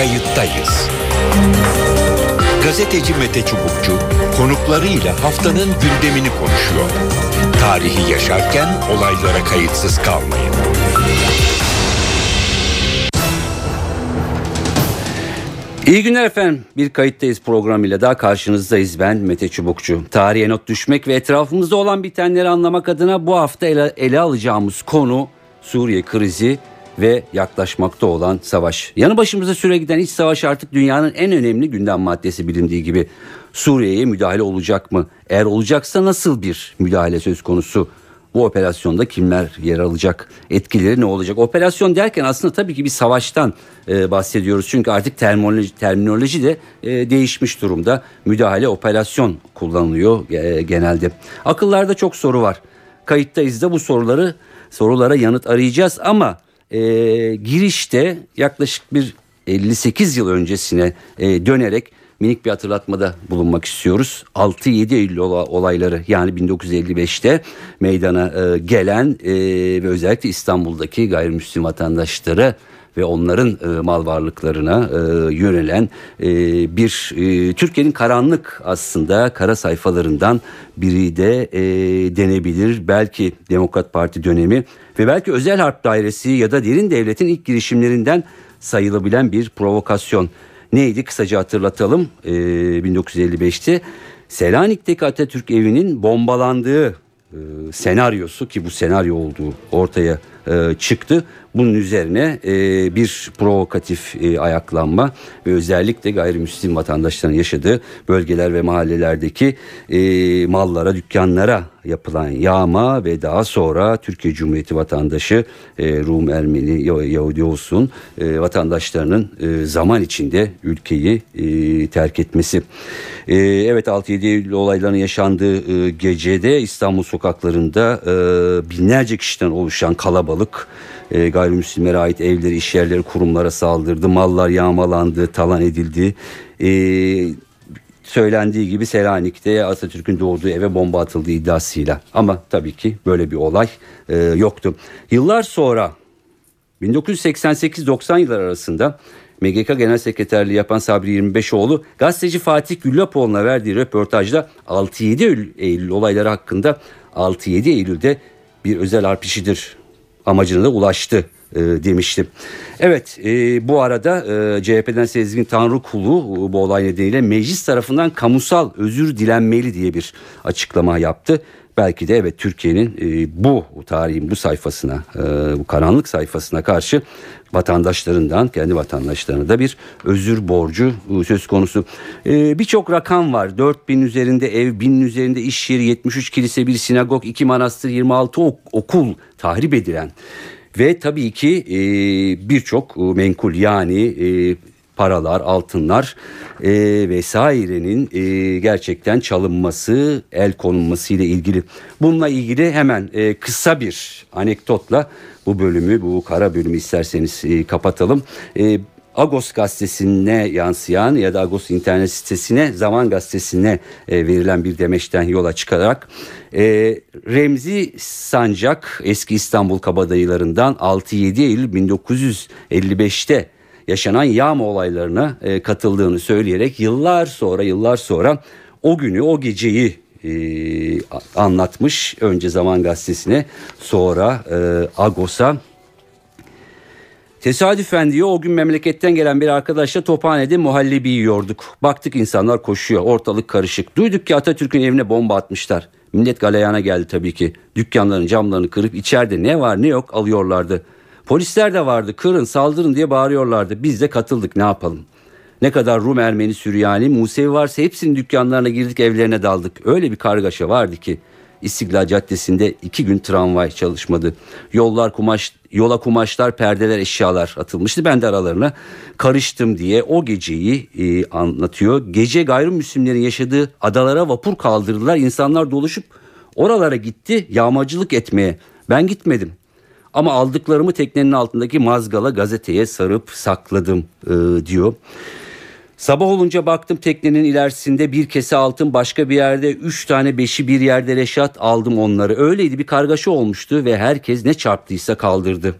kayıttayız. Gazeteci Mete Çubukçu konuklarıyla haftanın gündemini konuşuyor. Tarihi yaşarken olaylara kayıtsız kalmayın. İyi günler efendim. Bir kayıttayız programıyla daha karşınızdayız. Ben Mete Çubukçu. Tarihe not düşmek ve etrafımızda olan bitenleri anlamak adına bu hafta ele, ele alacağımız konu Suriye krizi ve yaklaşmakta olan savaş. Yanı başımıza süre giden iç savaş artık dünyanın en önemli gündem maddesi bilindiği gibi. Suriye'ye müdahale olacak mı? Eğer olacaksa nasıl bir müdahale söz konusu? Bu operasyonda kimler yer alacak? Etkileri ne olacak? Operasyon derken aslında tabii ki bir savaştan e, bahsediyoruz. Çünkü artık terminoloji, terminoloji de e, değişmiş durumda. Müdahale operasyon kullanılıyor e, genelde. Akıllarda çok soru var. Kayıttayız da bu soruları sorulara yanıt arayacağız ama e, girişte yaklaşık bir 58 yıl öncesine e, dönerek minik bir hatırlatmada bulunmak istiyoruz. 6-7 Eylül olayları yani 1955'te meydana e, gelen e, ve özellikle İstanbul'daki gayrimüslim vatandaşları ve onların e, mal varlıklarına e, yönelen e, bir e, Türkiye'nin karanlık aslında kara sayfalarından biri de e, denebilir. Belki Demokrat Parti dönemi ve belki özel harp dairesi ya da derin devletin ilk girişimlerinden sayılabilen bir provokasyon. Neydi kısaca hatırlatalım e, 1955'te Selanik'teki Atatürk evinin bombalandığı e, senaryosu ki bu senaryo olduğu ortaya e, çıktı. Bunun üzerine e, bir provokatif e, ayaklanma ve özellikle gayrimüslim vatandaşların yaşadığı bölgeler ve mahallelerdeki e, mallara, dükkanlara yapılan yağma ve daha sonra Türkiye Cumhuriyeti vatandaşı e, Rum, Ermeni, Yahudi olsun e, vatandaşlarının e, zaman içinde ülkeyi e, terk etmesi. E, evet 6-7 Eylül olaylarının yaşandığı e, gecede İstanbul sokaklarında e, binlerce kişiden oluşan kalabalık e, gayrimüslimlere ait evleri, işyerleri, kurumlara saldırdı. Mallar yağmalandı, talan edildi. E, söylendiği gibi Selanik'te Atatürk'ün doğduğu eve bomba atıldığı iddiasıyla. Ama tabii ki böyle bir olay e, yoktu. Yıllar sonra 1988-90 yıllar arasında MGK Genel Sekreterliği yapan Sabri 25oğlu gazeteci Fatih Güllapoğlu'na verdiği röportajda 6-7 Eylül, olayları hakkında 6-7 Eylül'de bir özel harp işidir amacına da ulaştı e, demiştim. Evet e, bu arada e, CHP'den Sezgin Tanrıkulu e, bu olay nedeniyle meclis tarafından kamusal özür dilenmeli diye bir açıklama yaptı. Belki de evet Türkiye'nin e, bu tarihin bu sayfasına e, bu karanlık sayfasına karşı vatandaşlarından kendi vatandaşlarına da bir özür borcu e, söz konusu. E, Birçok rakam var 4000 üzerinde ev 1000 üzerinde iş yeri 73 kilise bir sinagog 2 manastır 26 okul tahrip edilen ve tabii ki e, birçok e, menkul yani e, paralar, altınlar e, vesairenin e, gerçekten çalınması, el konulması ile ilgili. Bununla ilgili hemen e, kısa bir anekdotla bu bölümü, bu kara bölümü isterseniz e, kapatalım. E, Agos gazetesine yansıyan ya da Agos internet sitesine Zaman gazetesine e, verilen bir demeçten yola çıkarak e, Remzi Sancak eski İstanbul kabadayılarından 6-7 Eylül 1955'te yaşanan yağma olaylarına e, katıldığını söyleyerek yıllar sonra yıllar sonra o günü o geceyi e, anlatmış. Önce Zaman Gazetesi'ne sonra e, Agos'a Tesadüfen diyor o gün memleketten gelen bir arkadaşla Tophane'de muhallebi yiyorduk. Baktık insanlar koşuyor ortalık karışık. Duyduk ki Atatürk'ün evine bomba atmışlar. Millet galeyana geldi tabii ki. Dükkanların camlarını kırıp içeride ne var ne yok alıyorlardı. Polisler de vardı kırın saldırın diye bağırıyorlardı. Biz de katıldık ne yapalım. Ne kadar Rum, Ermeni, Süryani, Musevi varsa hepsinin dükkanlarına girdik evlerine daldık. Öyle bir kargaşa vardı ki İstiklal Caddesi'nde iki gün tramvay çalışmadı. Yollar kumaş, yola kumaşlar, perdeler, eşyalar atılmıştı. Ben de aralarına karıştım diye o geceyi e, anlatıyor. Gece gayrimüslimlerin yaşadığı adalara vapur kaldırdılar. İnsanlar doluşup oralara gitti yağmacılık etmeye. Ben gitmedim. Ama aldıklarımı teknenin altındaki mazgala gazeteye sarıp sakladım e, diyor. Sabah olunca baktım teknenin ilerisinde bir kese altın başka bir yerde üç tane beşi bir yerde reşat aldım onları. Öyleydi bir kargaşa olmuştu ve herkes ne çarptıysa kaldırdı.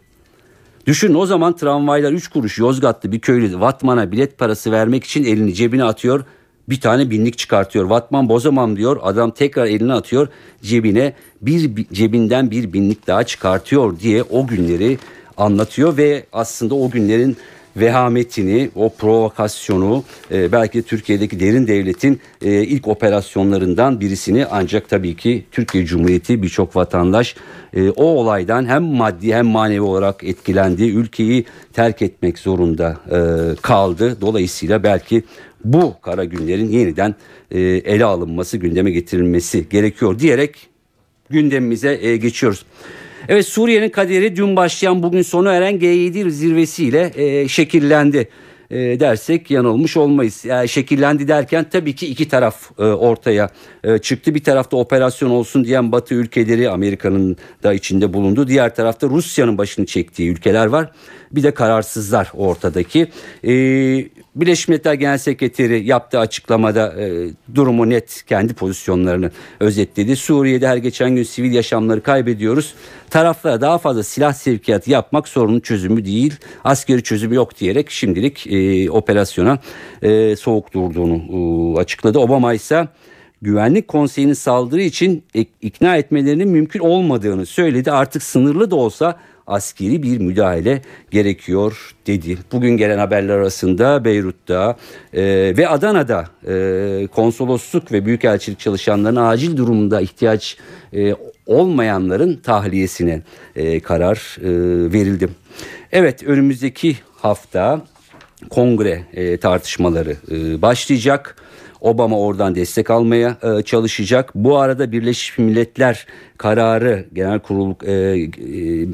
Düşün o zaman tramvaylar 3 kuruş Yozgatlı bir köylü Vatman'a bilet parası vermek için elini cebine atıyor. Bir tane binlik çıkartıyor. Vatman bozamam diyor. Adam tekrar elini atıyor cebine. Bir cebinden bir binlik daha çıkartıyor diye o günleri anlatıyor ve aslında o günlerin vehametini, o provokasyonu e, belki de Türkiye'deki derin devletin e, ilk operasyonlarından birisini ancak tabii ki Türkiye Cumhuriyeti birçok vatandaş e, o olaydan hem maddi hem manevi olarak etkilendi. Ülkeyi terk etmek zorunda e, kaldı. Dolayısıyla belki bu kara günlerin yeniden e, ele alınması, gündeme getirilmesi gerekiyor diyerek gündemimize e, geçiyoruz. Evet Suriye'nin kaderi dün başlayan bugün sonu eren G7 zirvesiyle e, şekillendi e, dersek yanılmış olmayız. Yani şekillendi derken tabii ki iki taraf e, ortaya e, çıktı. Bir tarafta operasyon olsun diyen Batı ülkeleri Amerika'nın da içinde bulundu. Diğer tarafta Rusya'nın başını çektiği ülkeler var. Bir de kararsızlar ortadaki. E, Birleşmiş Milletler Genel Sekreteri yaptığı açıklamada e, durumu net kendi pozisyonlarını özetledi. Suriye'de her geçen gün sivil yaşamları kaybediyoruz. Taraflara daha fazla silah sevkiyatı yapmak sorunun çözümü değil. Askeri çözümü yok diyerek şimdilik e, operasyona e, soğuk durduğunu e, açıkladı. Obama ise Güvenlik Konseyi'nin saldırı için ikna etmelerinin mümkün olmadığını söyledi. Artık sınırlı da olsa askeri bir müdahale gerekiyor dedi. Bugün gelen haberler arasında Beyrut'ta e, ve Adana'da e, konsolosluk ve büyükelçilik çalışanlarına acil durumda ihtiyaç e, olmayanların tahliyesine e, karar e, verildi. Evet önümüzdeki hafta kongre e, tartışmaları e, başlayacak. Obama oradan destek almaya e, çalışacak. Bu arada Birleşmiş Milletler kararı genel kurul e, e,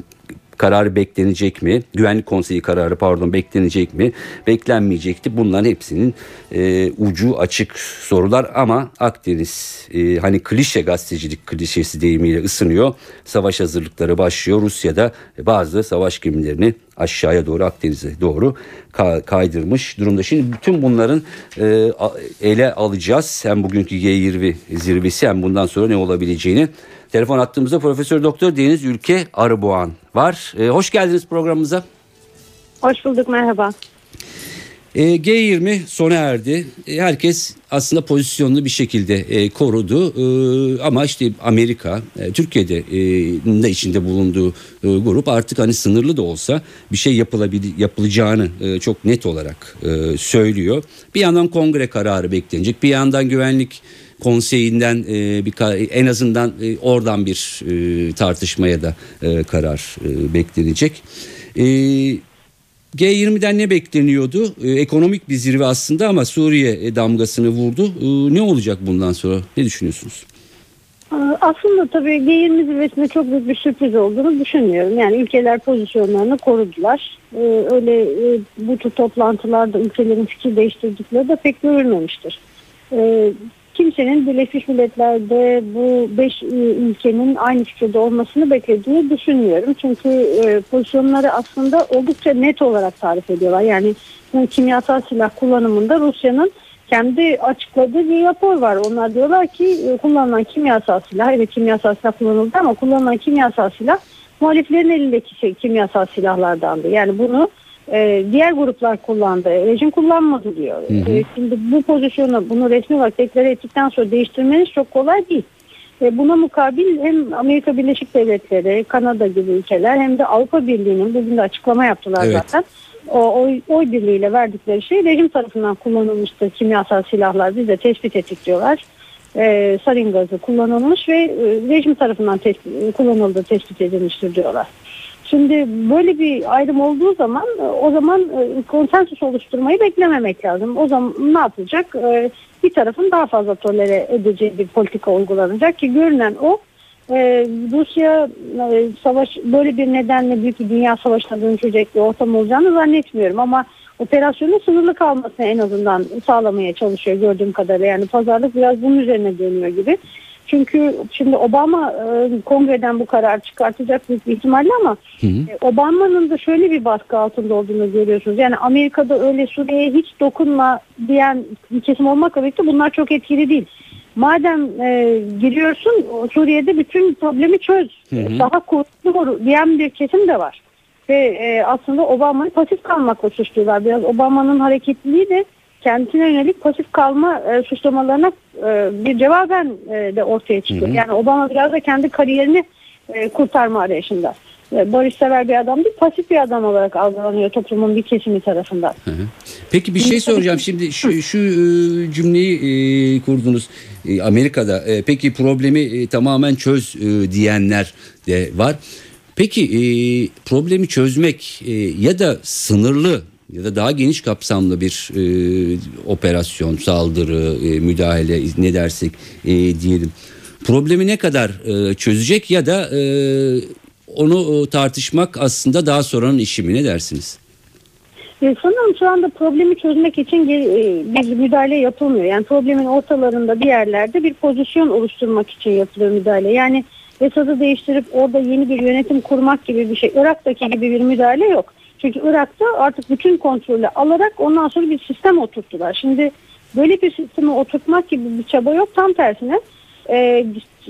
kararı beklenecek mi? Güvenlik Konseyi kararı pardon beklenecek mi? Beklenmeyecekti. Bunların hepsinin e, ucu açık sorular ama Akdeniz e, hani klişe gazetecilik klişesi deyimiyle ısınıyor. Savaş hazırlıkları başlıyor. Rusya'da bazı savaş gemilerini aşağıya doğru Akdeniz'e doğru kaydırmış durumda. Şimdi bütün bunların e, ele alacağız. Hem bugünkü G20 zirvesi hem bundan sonra ne olabileceğini Telefon attığımızda Profesör Doktor Deniz Ülke Arıboğan var. E, hoş geldiniz programımıza. Hoş bulduk merhaba. E, G20 sona erdi. E, herkes aslında pozisyonunu bir şekilde e, korudu. Ama işte Amerika, e, Türkiye'de e, de içinde bulunduğu grup artık hani sınırlı da olsa bir şey yapılabilir yapılacağını çok net olarak söylüyor. Bir yandan kongre kararı beklenecek. Bir yandan güvenlik konseyinden e, bir en azından e, oradan bir e, tartışmaya da e, karar e, beklenecek. E, G20'den ne bekleniyordu? E, ekonomik bir zirve aslında ama Suriye damgasını vurdu. E, ne olacak bundan sonra? Ne düşünüyorsunuz? Aslında tabii G20 zirvesinde çok büyük bir sürpriz olduğunu düşünmüyorum. Yani ülkeler pozisyonlarını korudular. Ee, öyle e, bu tür toplantılarda ülkelerin fikir değiştirdikleri de pek görülmemiştir. Ee, kimsenin Birleşmiş Milletler'de bu beş e, ülkenin aynı fikirde olmasını beklediğini düşünmüyorum. Çünkü e, pozisyonları aslında oldukça net olarak tarif ediyorlar. Yani kimyasal silah kullanımında Rusya'nın kendi açıkladığı bir rapor var. Onlar diyorlar ki e, kullanılan kimyasal silah, evet kimyasal silah kullanıldı ama kullanılan kimyasal silah muhaliflerin elindeki şey, kimyasal silahlardandı. Yani bunu e, diğer gruplar kullandı. Rejim kullanmadı diyor. Hı hı. E, şimdi bu pozisyonu bunu resmi olarak deklare ettikten sonra değiştirmeniz çok kolay değil. E, buna mukabil hem Amerika Birleşik Devletleri, Kanada gibi ülkeler hem de Avrupa Birliği'nin bugün de açıklama yaptılar evet. zaten. O oy, oy birliğiyle verdikleri şey rejim tarafından kullanılmıştır kimyasal silahlar biz de tespit ettik diyorlar. E, sarin gazı kullanılmış ve e, rejim tarafından tespit, kullanıldığı tespit edilmiştir diyorlar. Şimdi böyle bir ayrım olduğu zaman e, o zaman e, konsensus oluşturmayı beklememek lazım. O zaman ne yapılacak? E, bir tarafın daha fazla tolere edeceği bir politika uygulanacak ki görünen o Rusya savaş böyle bir nedenle büyük bir dünya savaşına dönüşecek bir ortam olacağını zannetmiyorum ama operasyonun sınırlı kalmasını en azından sağlamaya çalışıyor gördüğüm kadarıyla. Yani pazarlık biraz bunun üzerine dönüyor gibi. Çünkü şimdi Obama e, kongreden bu karar çıkartacak büyük bir ihtimalle ama e, Obama'nın da şöyle bir baskı altında olduğunu görüyorsunuz. Yani Amerika'da öyle Suriye'ye hiç dokunma diyen bir kesim olmakla birlikte bunlar çok etkili değil. Madem e, giriyorsun Suriye'de bütün problemi çöz. Hı hı. Daha kuvvetli diyen bir kesim de var. ve e, aslında Obama'yı pasif kalmakla suçluyorlar. Biraz Obama'nın hareketliliği de kendisine yönelik pasif kalma e, suçlamalarına e, bir cevaben e, de ortaya çıkıyor. Hı hı. Yani Obama biraz da kendi kariyerini e, kurtarma arayışında. E, barışsever bir adam değil, pasif bir adam olarak algılanıyor toplumun bir kesimi tarafından. Hı hı. Peki bir şey soracağım şimdi şu şu e, cümleyi e, kurdunuz E, Amerika'da e, peki problemi e, tamamen çöz e, diyenler de var. Peki e, problemi çözmek e, ya da sınırlı ya da daha geniş kapsamlı bir e, operasyon, saldırı, e, müdahale ne dersek e, diyelim. Problemi ne kadar e, çözecek ya da e, onu e, tartışmak aslında daha sonranın işi mi ne dersiniz? E, sanırım şu anda problemi çözmek için e, bir müdahale yapılmıyor. Yani problemin ortalarında bir yerlerde bir pozisyon oluşturmak için yapılıyor müdahale. Yani Esad'ı değiştirip orada yeni bir yönetim kurmak gibi bir şey. Irak'taki gibi bir müdahale yok. Çünkü Irak'ta artık bütün kontrolü alarak ondan sonra bir sistem oturttular. Şimdi böyle bir sistemi oturtmak gibi bir çaba yok. Tam tersine e,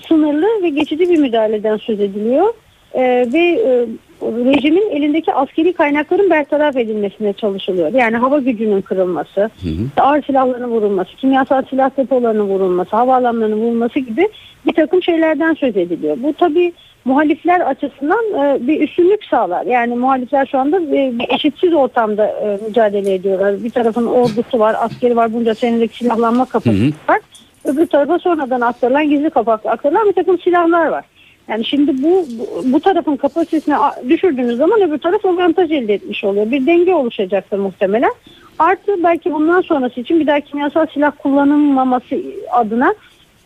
sınırlı ve geçici bir müdahaleden söz ediliyor. E, ve e, rejimin elindeki askeri kaynakların bertaraf edilmesine çalışılıyor. Yani hava gücünün kırılması, Hı hı. ağır silahların vurulması, kimyasal silah depolarının vurulması, havaalanlarının vurulması gibi bir takım şeylerden söz ediliyor. Bu tabii muhalifler açısından e, bir üstünlük sağlar. Yani muhalifler şu anda e, bir eşitsiz ortamda e, mücadele ediyorlar. Bir tarafın ordusu var, askeri var, bunca senelik silahlanma kapasitesi var. Öbür tarafa sonradan aktarılan gizli kapaklı aktarılan bir takım silahlar var. Yani şimdi bu bu, bu tarafın kapasitesini düşürdüğünüz zaman öbür taraf avantaj elde etmiş oluyor. Bir denge oluşacaktır muhtemelen. Artı belki bundan sonrası için bir daha kimyasal silah kullanılmaması adına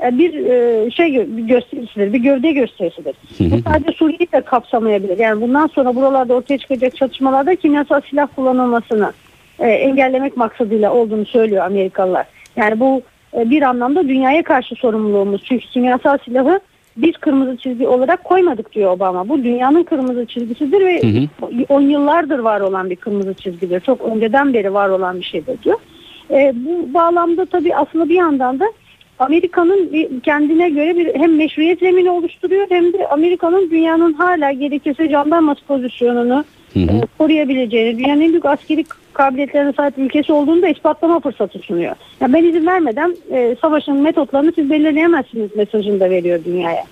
bir e, şey gösterisidir, bir gövde gösterisidir. Bu sadece Suriye'yi de kapsamayabilir. Yani bundan sonra buralarda ortaya çıkacak çatışmalarda kimyasal silah kullanılmasını e, engellemek maksadıyla olduğunu söylüyor Amerikalılar. Yani bu e, bir anlamda dünyaya karşı sorumluluğumuz. Çünkü kimyasal silahı biz kırmızı çizgi olarak koymadık diyor Obama. Bu dünyanın kırmızı çizgisidir ve 10 yıllardır var olan bir kırmızı çizgidir. Çok önceden beri var olan bir şeydir diyor. E, bu bağlamda tabii aslında bir yandan da Amerika'nın kendine göre bir hem meşruiyet zemini oluşturuyor hem de Amerika'nın dünyanın hala gerekirse jandarması pozisyonunu Hı hı. e, koruyabileceğini, dünyanın en büyük askeri kabiliyetlerine sahip ülkesi olduğunu da ispatlama fırsatı sunuyor. Yani ben izin vermeden e, savaşın metotlarını siz belirleyemezsiniz mesajını da veriyor dünyaya.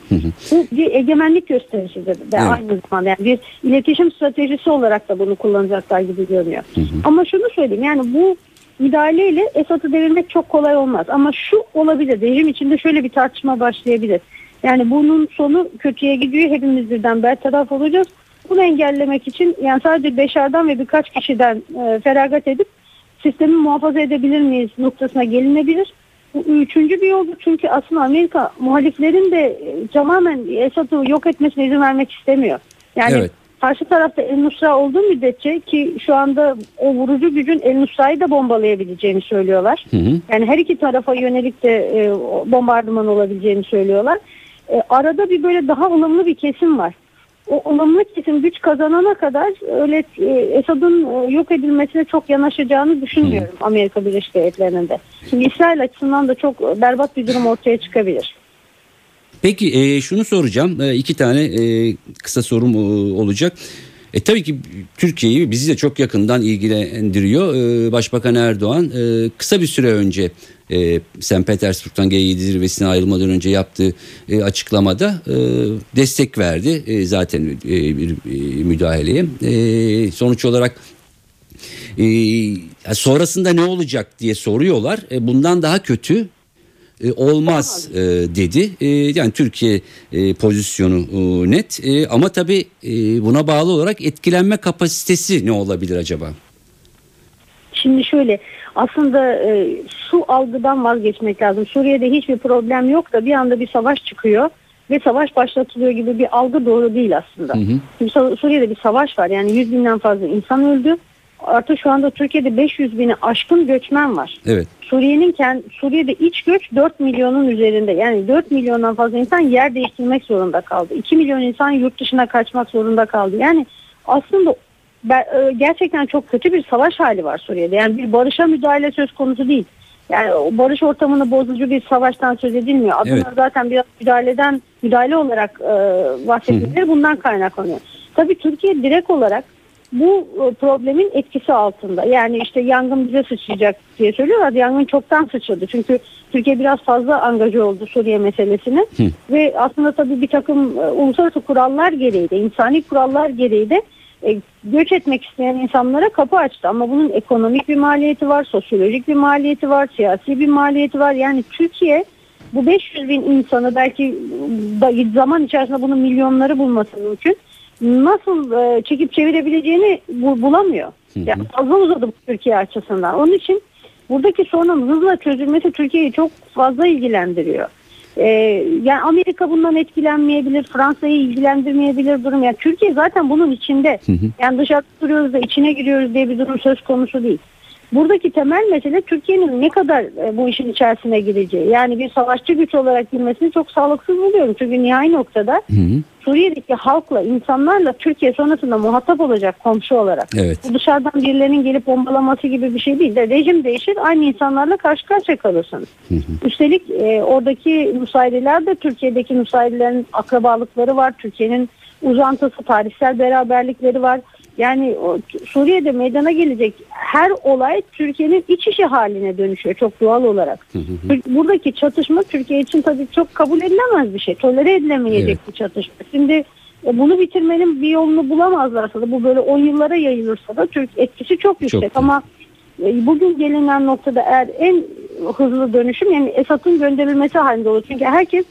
Bu bir egemenlik gösterisidir de Evet. aynı zamanda. Yani bir iletişim stratejisi olarak da bunu kullanacaklar gibi görünüyor. Ama şunu söyleyeyim yani bu müdahaleyle Esad'ı devirmek çok kolay olmaz. Ama şu olabilir. Rejim içinde şöyle bir tartışma başlayabilir. Yani bunun sonu kötüye gidiyor. Hepimiz birden bertaraf olacağız. Bunu engellemek için yani sadece Beşar'dan ve birkaç kişiden e, feragat edip sistemi muhafaza edebilir miyiz noktasına gelinebilir. Bu üçüncü bir yoldur çünkü aslında Amerika muhaliflerin de e, tamamen Esad'ı yok etmesine izin vermek istemiyor. Yani Evet. Karşı tarafta El Nusra olduğu müddetçe ki şu anda o vurucu gücün El Nusra'yı da bombalayabileceğini söylüyorlar. Hı hı. Yani her iki tarafa yönelik de e, bombardıman olabileceğini söylüyorlar. E, arada bir böyle daha ılımlı bir kesim var. O ılımlı kesim güç kazanana kadar öyle e, Esad'ın e, yok edilmesine çok yanaşacağını düşünmüyorum Amerika Birleşik Devletleri'nin de. Şimdi İsrail açısından da çok berbat bir durum ortaya çıkabilir. Peki e, şunu soracağım. E, iki tane e, kısa sorum e, olacak. E, tabii ki Türkiye'yi bizi de çok yakından ilgilendiriyor. E, Başbakan Erdoğan e, kısa bir süre önce e, St. Petersburg'dan G7 zirvesine ayrılmadan önce yaptığı e, açıklamada e, destek verdi. E, zaten e, bir e, müdahaleye. E, sonuç olarak e, sonrasında ne olacak diye soruyorlar. E, bundan daha kötü e, olmaz e, dedi. E, yani Türkiye e, pozisyonu e, net E, ama tabii e, buna bağlı olarak etkilenme kapasitesi ne olabilir acaba? Şimdi şöyle aslında e, şu algıdan vazgeçmek lazım. Suriye'de hiçbir problem yok da bir anda bir savaş çıkıyor ve savaş başlatılıyor gibi bir algı doğru değil aslında. Hı hı. Şimdi Su- Suriye'de bir savaş var yani 100 binden fazla insan öldü. Artı şu anda Türkiye'de 500 bini aşkın göçmen var. Evet. Suriye'nin kend, Suriye'de iç göç 4 milyonun üzerinde. Yani 4 milyondan fazla insan yer değiştirmek zorunda kaldı. 2 milyon insan yurt dışına kaçmak zorunda kaldı. Yani aslında e, gerçekten çok kötü bir savaş hali var Suriye'de. Yani bir barışa müdahale söz konusu değil. Yani o barış ortamını bozucu bir savaştan söz edilmiyor. Adına Evet. zaten biraz müdahaleden müdahale olarak e, bahsedilir. Bundan kaynaklanıyor. Tabii Türkiye direkt olarak bu e, problemin etkisi altında. Yani işte yangın bize sıçrayacak diye söylüyorlar. Yangın çoktan sıçradı. Çünkü Türkiye biraz fazla angaja oldu Suriye meselesine. Hı. Ve aslında tabii bir takım e, uluslararası kurallar gereği de, insani kurallar gereği de e, göç etmek isteyen insanlara kapı açtı. Ama bunun ekonomik bir maliyeti var, sosyolojik bir maliyeti var, siyasi bir maliyeti var. Yani Türkiye bu 500 bin insanı belki zaman içerisinde bunun milyonları bulması mümkün. Nasıl e, çekip çevirebileceğini bu- bulamıyor. Yani fazla uzadı bu Türkiye açısından. Onun için buradaki sorunun hızla çözülmesi Türkiye'yi çok fazla ilgilendiriyor. Ee, yani Amerika bundan etkilenmeyebilir, Fransa'yı ilgilendirmeyebilir durum. Yani Türkiye zaten bunun içinde. Yani dışarıda duruyoruz da içine giriyoruz diye bir durum söz konusu değil. Buradaki temel mesele Türkiye'nin ne kadar e, bu işin içerisine gireceği. Yani bir savaşçı güç olarak girmesini çok sağlıksız buluyorum. Çünkü nihai noktada Hı hı. Suriye'deki halkla, insanlarla Türkiye sonrasında muhatap olacak komşu olarak. Evet. Bu dışarıdan birilerinin gelip bombalaması gibi bir şey değil de rejim değişir aynı insanlarla karşı karşıya kalırsınız. Üstelik e, oradaki müsaideler de Türkiye'deki müsaidelerin akrabalıkları var. Türkiye'nin uzantısı, tarihsel beraberlikleri var. Yani o, Suriye'de meydana gelecek her olay Türkiye'nin iç işi haline dönüşüyor çok doğal olarak. Buradaki çatışma Türkiye için tabii çok kabul edilemez bir şey. Tolere edilemeyecek Evet. bir çatışma. Şimdi e, bunu bitirmenin bir yolunu bulamazlarsa da bu böyle 10 yıllara yayılırsa da Türk etkisi çok yüksek büyük. ama e, bugün gelinen noktada eğer en hızlı dönüşüm yani Esad'ın gönderilmesi halinde olur. Çünkü herkes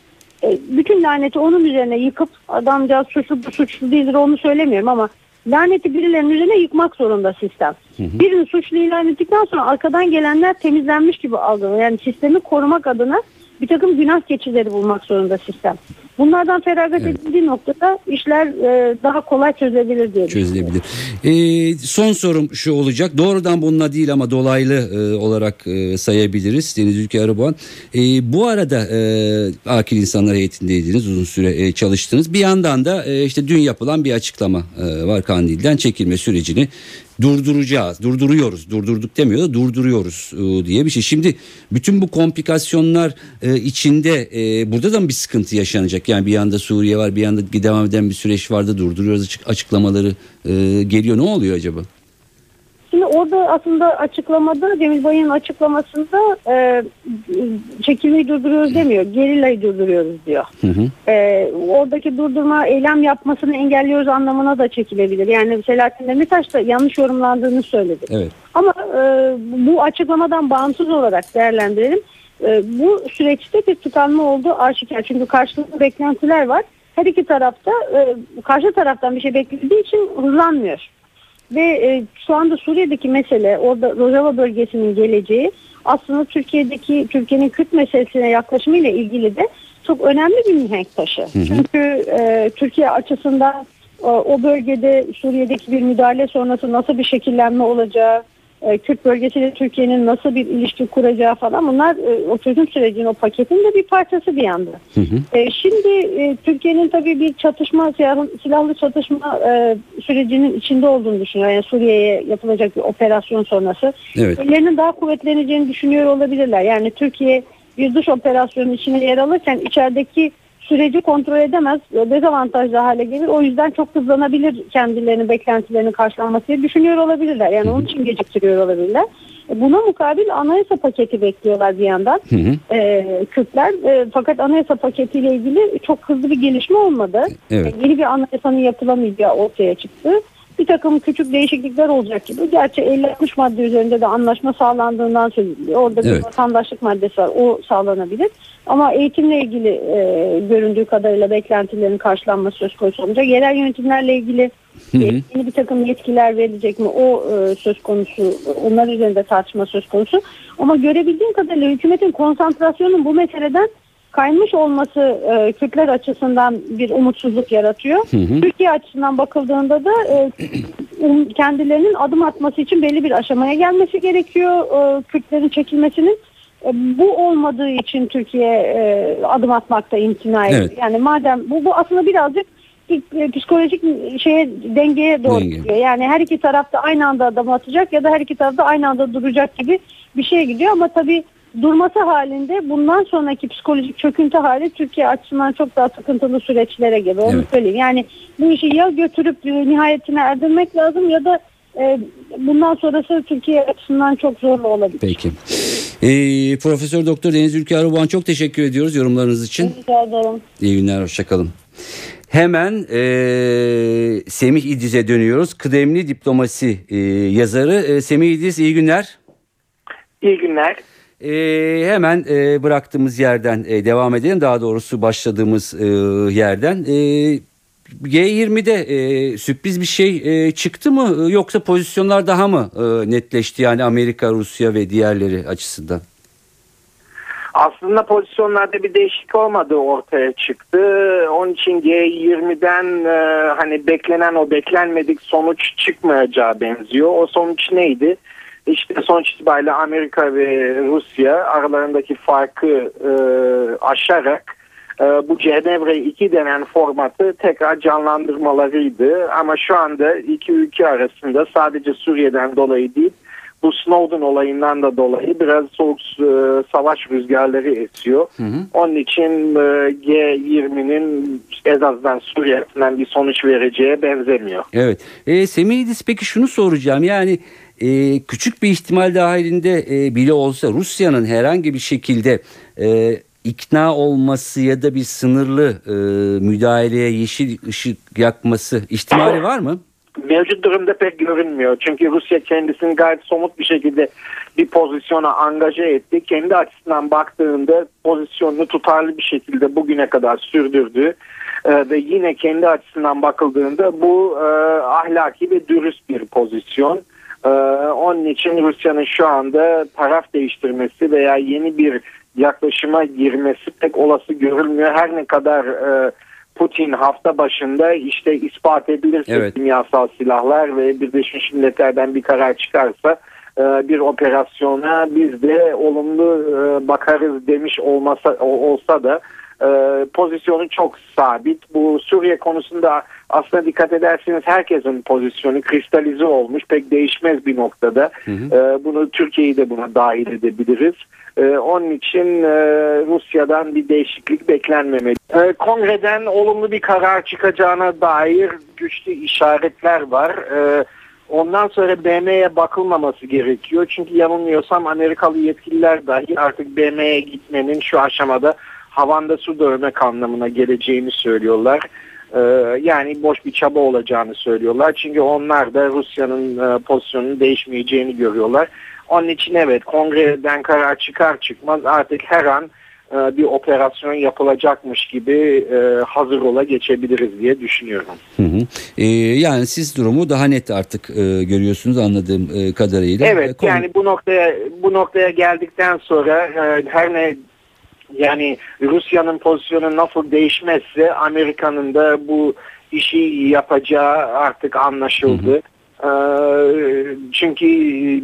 e, bütün laneti onun üzerine yıkıp adamcağız suçlu bu suçlu değildir onu söylemiyorum ama laneti birilerinin üzerine yıkmak zorunda sistem. Birini suçlu ilan ettikten sonra arkadan gelenler temizlenmiş gibi algılanıyor. Yani sistemi korumak adına bir takım günah keçileri bulmak zorunda sistem. Bunlardan feragat Evet. edildiği noktada işler e, daha kolay çözülebilir diye çözülebilir. Ee, son sorum şu olacak. Doğrudan bununla değil ama dolaylı e, olarak e, sayabiliriz. Deniz Ülke Arıboğan. E, bu arada e, akil insanlar heyetindeydiniz. Uzun süre e, çalıştınız. Bir yandan da e, işte dün yapılan bir açıklama e, var Kandil'den çekilme sürecini durduracağız. Durduruyoruz. Durdurduk demiyor da durduruyoruz e, diye bir şey. Şimdi bütün bu komplikasyonlar e, içinde e, burada da mı bir sıkıntı yaşanacak? Yani bir yanda Suriye var bir yanda devam eden bir süreç vardı durduruyoruz açık- açıklamaları geliyor. Ne oluyor acaba? Şimdi orada aslında açıklamada Cemil Bay'ın açıklamasında e, çekilmeyi durduruyoruz demiyor. Gerillayı durduruyoruz diyor. Hı hı. E, oradaki durdurma eylem yapmasını engelliyoruz anlamına da çekilebilir. Yani Selahattin Demirtaş da yanlış yorumlandığını söyledi. Evet. Ama e, bu açıklamadan bağımsız olarak değerlendirelim. E, bu süreçte bir tıkanma olduğu aşikar. Çünkü karşılıklı beklentiler var. Her iki tarafta e, karşı taraftan bir şey beklediği için hızlanmıyor. Ve e, şu anda Suriye'deki mesele orada Rojava bölgesinin geleceği aslında Türkiye'deki Türkiye'nin Kürt meselesine yaklaşımıyla ilgili de çok önemli bir mihenk taşı. Çünkü e, Türkiye açısından e, o bölgede Suriye'deki bir müdahale sonrası nasıl bir şekillenme olacağı, e, Kürt bölgesiyle Türkiye'nin nasıl bir ilişki kuracağı falan bunlar e, o çözüm sürecinin o paketin de bir parçası bir yanda. Hı hı. E, şimdi e, Türkiye'nin tabii bir çatışma, silahlı, silahlı çatışma e, sürecinin içinde olduğunu düşünüyor. Yani Suriye'ye yapılacak bir operasyon sonrası. Evet. Ellerinin daha kuvvetleneceğini düşünüyor olabilirler. Yani Türkiye bir dış operasyonun içine yer alırken içerideki süreci kontrol edemez, dezavantajlı hale gelir. O yüzden çok hızlanabilir kendilerinin beklentilerinin karşılanması diye düşünüyor olabilirler. Yani onun için geciktiriyor olabilirler. E, Buna mukabil anayasa paketi bekliyorlar bir yandan Hı hı. e, Kürtler. E, fakat anayasa paketiyle ilgili çok hızlı bir gelişme olmadı. Evet. E, yeni bir anayasanın yapılamayacağı ortaya çıktı. Bir takım küçük değişiklikler olacak gibi. Gerçi 50-60 madde üzerinde de anlaşma sağlandığından söz ediliyor. Orada bir Evet. vatandaşlık maddesi var. O sağlanabilir. Ama eğitimle ilgili e, göründüğü kadarıyla beklentilerin karşılanması söz konusu olacak. Yerel yönetimlerle ilgili Hı hı. e, yeni bir takım yetkiler verilecek mi? O e, söz konusu. Onlar üzerinde tartışma söz konusu. Ama görebildiğim kadarıyla hükümetin konsantrasyonun bu meseleden kaymış olması e, Kürtler açısından bir umutsuzluk yaratıyor. Hı hı. Türkiye açısından bakıldığında da e, um- kendilerinin adım atması için belli bir aşamaya gelmesi gerekiyor. E, Kürtlerin çekilmesinin E, bu olmadığı için Türkiye e, adım atmakta imtina ediyor. Evet. Yani madem bu, bu aslında birazcık bir, e, psikolojik şeye dengeye doğru Denge. gidiyor. Yani her iki tarafta aynı anda adım atacak ya da her iki tarafta aynı anda duracak gibi bir şeye gidiyor ama tabii durması halinde bundan sonraki psikolojik çöküntü hali Türkiye açısından çok daha sıkıntılı süreçlere gibi onu Evet. söyleyeyim. Yani bu işi ya götürüp e, nihayetine erdirmek lazım ya da e, bundan sonrası Türkiye açısından çok zorlu olabilir. Peki. Ee, Profesör Doktor Deniz Ülker Ruban çok teşekkür ediyoruz yorumlarınız için. Rica ederim. İyi günler, hoşçakalın. Hemen eee, Semih İdiz'e dönüyoruz. Kıdemli diplomasi eee, yazarı. Eee, Semih İdiz iyi günler. İyi günler. Eee, hemen eee, bıraktığımız yerden eee, devam edelim. Daha doğrusu başladığımız eee, yerden. Eee, G20'de eee, sürpriz bir şey eee, çıktı mı yoksa pozisyonlar daha mı eee, netleşti yani Amerika, Rusya ve diğerleri açısından? Aslında pozisyonlarda bir değişiklik olmadığı ortaya çıktı. Onun için G20'den e, hani beklenen o beklenmedik sonuç çıkmayacağı benziyor. O sonuç neydi? İşte sonuç itibariyle Amerika ve Rusya aralarındaki farkı e, aşarak e, bu Cenevre 2 denen formatı tekrar canlandırmalarıydı. Ama şu anda iki ülke arasında sadece Suriye'den dolayı değil bu Snowden olayından da dolayı biraz soğuk e, savaş rüzgarları esiyor. Onun için e, G20'nin en azından Suriye'den bir sonuç vereceğe benzemiyor. Evet. E, Semih İdiz peki şunu soracağım. Yani e, küçük bir ihtimal dahilinde e, bile olsa Rusya'nın herhangi bir şekilde e, ikna olması ya da bir sınırlı e, müdahaleye yeşil ışık yakması ihtimali var mı? Mevcut durumda pek görünmüyor. Çünkü Rusya kendisini gayet somut bir şekilde bir pozisyona angaje etti. Kendi açısından baktığında pozisyonunu tutarlı bir şekilde bugüne kadar sürdürdü. Ee, ve yine kendi açısından bakıldığında bu e, ahlaki ve dürüst bir pozisyon. Ee, onun için Rusya'nın şu anda taraf değiştirmesi veya yeni bir yaklaşıma girmesi pek olası görülmüyor. Her ne kadar e, Putin hafta başında işte ispat edilirse Evet. kimyasal silahlar ve Birleşmiş Milletler'den bir karar çıkarsa e, bir operasyona biz de olumlu e, bakarız demiş olmasa olsa da e, pozisyonu çok sabit. Bu Suriye konusunda aslında dikkat ederseniz herkesin pozisyonu kristalize olmuş pek değişmez bir noktada. E, bunu Türkiye'yi de buna dahil edebiliriz. E, onun için e, Rusya'dan bir değişiklik beklenmemeli. E, kongreden olumlu bir karar çıkacağına dair güçlü işaretler var. E, ondan sonra BM'ye bakılmaması gerekiyor. Çünkü yanılmıyorsam Amerikalı yetkililer dahi artık BM'ye gitmenin şu aşamada havanda su dövmek anlamına geleceğini söylüyorlar. E, yani boş bir çaba olacağını söylüyorlar. Çünkü onlar da Rusya'nın e, pozisyonunun değişmeyeceğini görüyorlar. Onun için evet kongreden karar çıkar çıkmaz artık her an e, bir operasyon yapılacakmış gibi e, hazır ola geçebiliriz diye düşünüyorum. Hı hı. E, yani siz durumu daha net artık e, görüyorsunuz anladığım e, kadarıyla. Evet konu- yani bu noktaya bu noktaya geldikten sonra e, her ne yani Rusya'nın pozisyonu nasıl değişmezse Amerika'nın da bu işi yapacağı artık anlaşıldı. E, çünkü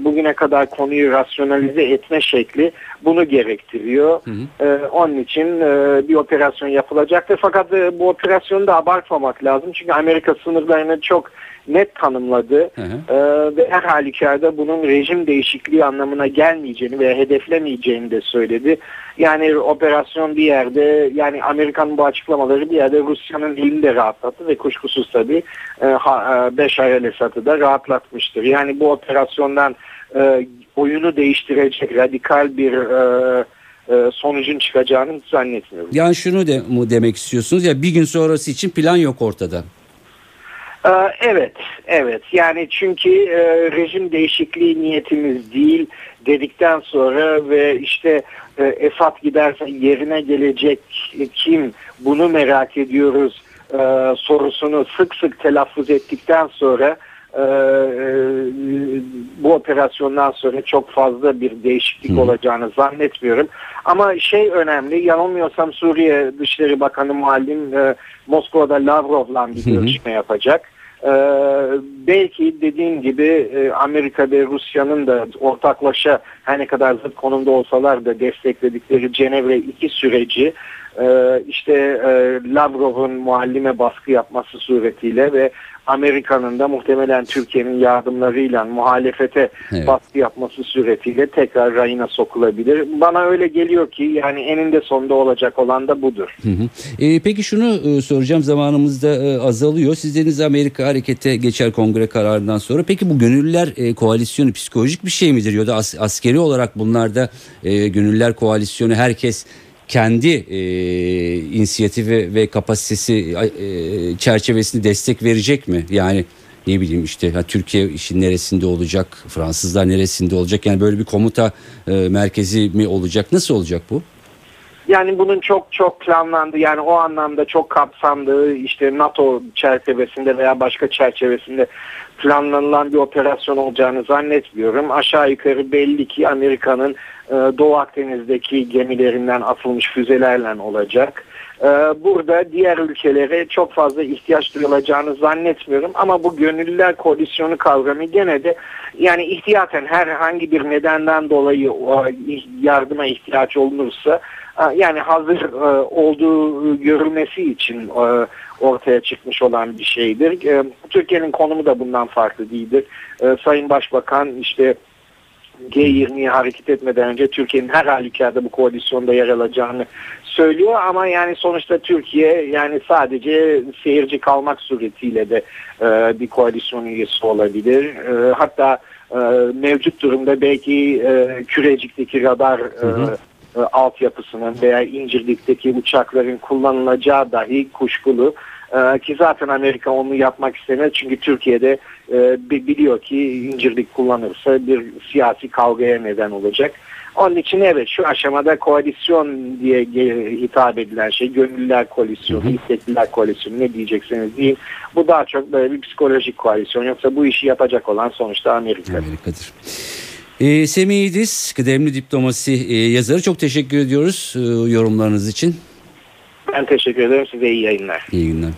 bugüne kadar konuyu rasyonalize etme şekli bunu gerektiriyor. E, onun için e, bir operasyon yapılacaktır. Fakat e, bu operasyonu da abartmamak lazım. Çünkü Amerika sınırlarını çok net tanımladı. Hı hı. Ee, ve her halükarda bunun rejim değişikliği anlamına gelmeyeceğini ve hedeflemeyeceğini de söyledi. Yani operasyon bir yerde yani Amerika'nın bu açıklamaları bir yerde Rusya'nın elini de rahatlattı ve kuşkusuz tabii e, ha- e, Beşar el-Esad'ı da rahatlatmıştır. Yani bu operasyondan e, oyunu değiştirecek radikal bir e, e, sonucun çıkacağını zannetmiyorum. Yani şunu de, mu demek istiyorsunuz ya bir gün sonrası için plan yok ortada. Ee, Evet, evet. Yani çünkü e, rejim değişikliği niyetimiz değil dedikten sonra ve işte e, Esad giderse yerine gelecek kim bunu merak ediyoruz e, sorusunu sık sık telaffuz ettikten sonra e, e, bu operasyondan sonra çok fazla bir değişiklik Hı. olacağını zannetmiyorum. Ama şey önemli, yanılmıyorsam Suriye Dışişleri Bakanı Muallim e, Moskova'da Lavrov'la bir hı. görüşme yapacak. Ee, belki dediğim gibi e, Amerika ve Rusya'nın da ortaklaşa her ne kadar zıt konumda olsalar da destekledikleri Cenevre 2 süreci e, işte e, Lavrov'un muallime baskı yapması suretiyle ve Amerika'nın da muhtemelen Türkiye'nin yardımlarıyla muhalefete Evet. baskı yapması suretiyle tekrar rayına sokulabilir. Bana öyle geliyor ki yani eninde sonunda olacak olan da budur. Hı hı. E, peki şunu e, soracağım zamanımız da e, azalıyor. Siz dediniz Amerika harekete geçer kongre kararından sonra. Peki bu gönüllüler e, koalisyonu psikolojik bir şey midir? Ya da as- askeri olarak bunlarda e, gönüllüler koalisyonu herkes kendi e, inisiyatifi ve kapasitesi e, çerçevesinde destek verecek mi? Yani ne bileyim işte ha, Türkiye işin neresinde olacak, Fransızlar neresinde olacak? Yani böyle bir komuta e, merkezi mi olacak? Nasıl olacak bu? Yani bunun çok çok planlandı yani o anlamda çok kapsamlı işte NATO çerçevesinde veya başka çerçevesinde planlanılan bir operasyon olacağını zannetmiyorum. Aşağı yukarı belli ki Amerika'nın e, Doğu Akdeniz'deki gemilerinden atılmış füzelerle olacak. E, Burada diğer ülkelere çok fazla ihtiyaç duyulacağını zannetmiyorum ama bu gönüllüler koalisyonu kavramı gene de yani ihtiyaten herhangi bir nedenden dolayı o yardıma ihtiyaç olunursa e, yani hazır e, olduğu görülmesi için e, ortaya çıkmış olan bir şeydir. E, Türkiye'nin konumu da bundan farklı değildir. E, Sayın Başbakan işte G20'ye hareket etmeden önce Türkiye'nin her halükarda bu koalisyonda yer alacağını söylüyor ama yani sonuçta Türkiye yani sadece seyirci kalmak suretiyle de e, bir koalisyon üyesi olabilir. E, hatta e, mevcut durumda belki e, Kürecik'teki radar e, e, altyapısının veya İncirlik'teki uçakların kullanılacağı dahi kuşkulu. E, ki zaten Amerika onu yapmak istemez çünkü Türkiye'de e, bi- biliyor ki İncirlik kullanırsa bir siyasi kavgaya neden olacak. Onun için evet şu aşamada koalisyon diye hitap edilen şey gönüllüler koalisyonu, istekliler koalisyonu ne diyecekseniz deyin. Bu daha çok böyle bir psikolojik koalisyon yoksa bu işi yapacak olan sonuçta Amerika. Amerika'dır. Ee, Semih İdiz, kıdemli diplomasi e, yazarı. Çok teşekkür ediyoruz e, yorumlarınız için. Ben teşekkür ederim size iyi yayınlar. İyi günler.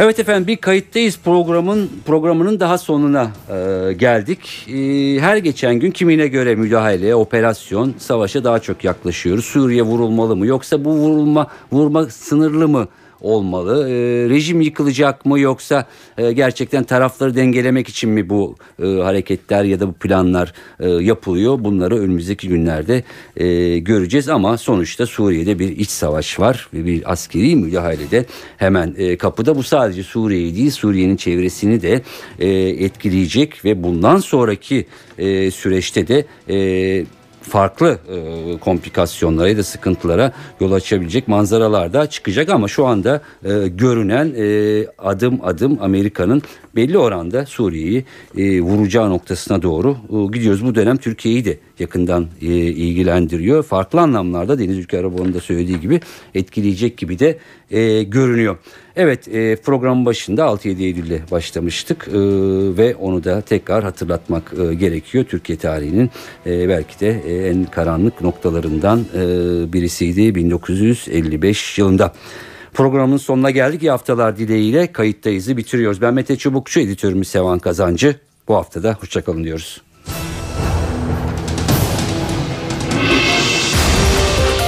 Evet efendim bir kayıttayız programın programının daha sonuna e, geldik. E, her geçen gün kimine göre müdahale, operasyon, savaşa daha çok yaklaşıyoruz. Suriye vurulmalı mı yoksa bu vurulma vurma sınırlı mı olmalı? E, rejim yıkılacak mı yoksa e, gerçekten tarafları dengelemek için mi bu e, hareketler ya da bu planlar e, yapılıyor? Bunları önümüzdeki günlerde e, göreceğiz ama sonuçta Suriye'de bir iç savaş var ve bir askeri müdahale de hemen e, kapıda. Bu sadece Suriye'yi değil Suriye'nin çevresini de e, etkileyecek ve bundan sonraki e, süreçte de e, farklı e, komplikasyonlara ya da sıkıntılara yol açabilecek manzaralar da çıkacak ama şu anda e, görünen e, adım adım Amerika'nın belli oranda Suriye'yi e, vuracağı noktasına doğru e, gidiyoruz. Bu dönem Türkiye'yi de yakından e, ilgilendiriyor. Farklı anlamlarda Deniz Ülke Araboğlu'nun da söylediği gibi etkileyecek gibi de e, görünüyor. Evet e, programın başında 6-7 Eylül'le başlamıştık e, ve onu da tekrar hatırlatmak e, gerekiyor. Türkiye tarihinin e, belki de e, en karanlık noktalarından e, birisiydi 1955 yılında. Programın sonuna geldik. İyi haftalar dileğiyle kayıttayızı bitiriyoruz. Ben Mete Çubukçu, editörümüz Sevan Kazancı. Bu haftada hoşçakalın diyoruz.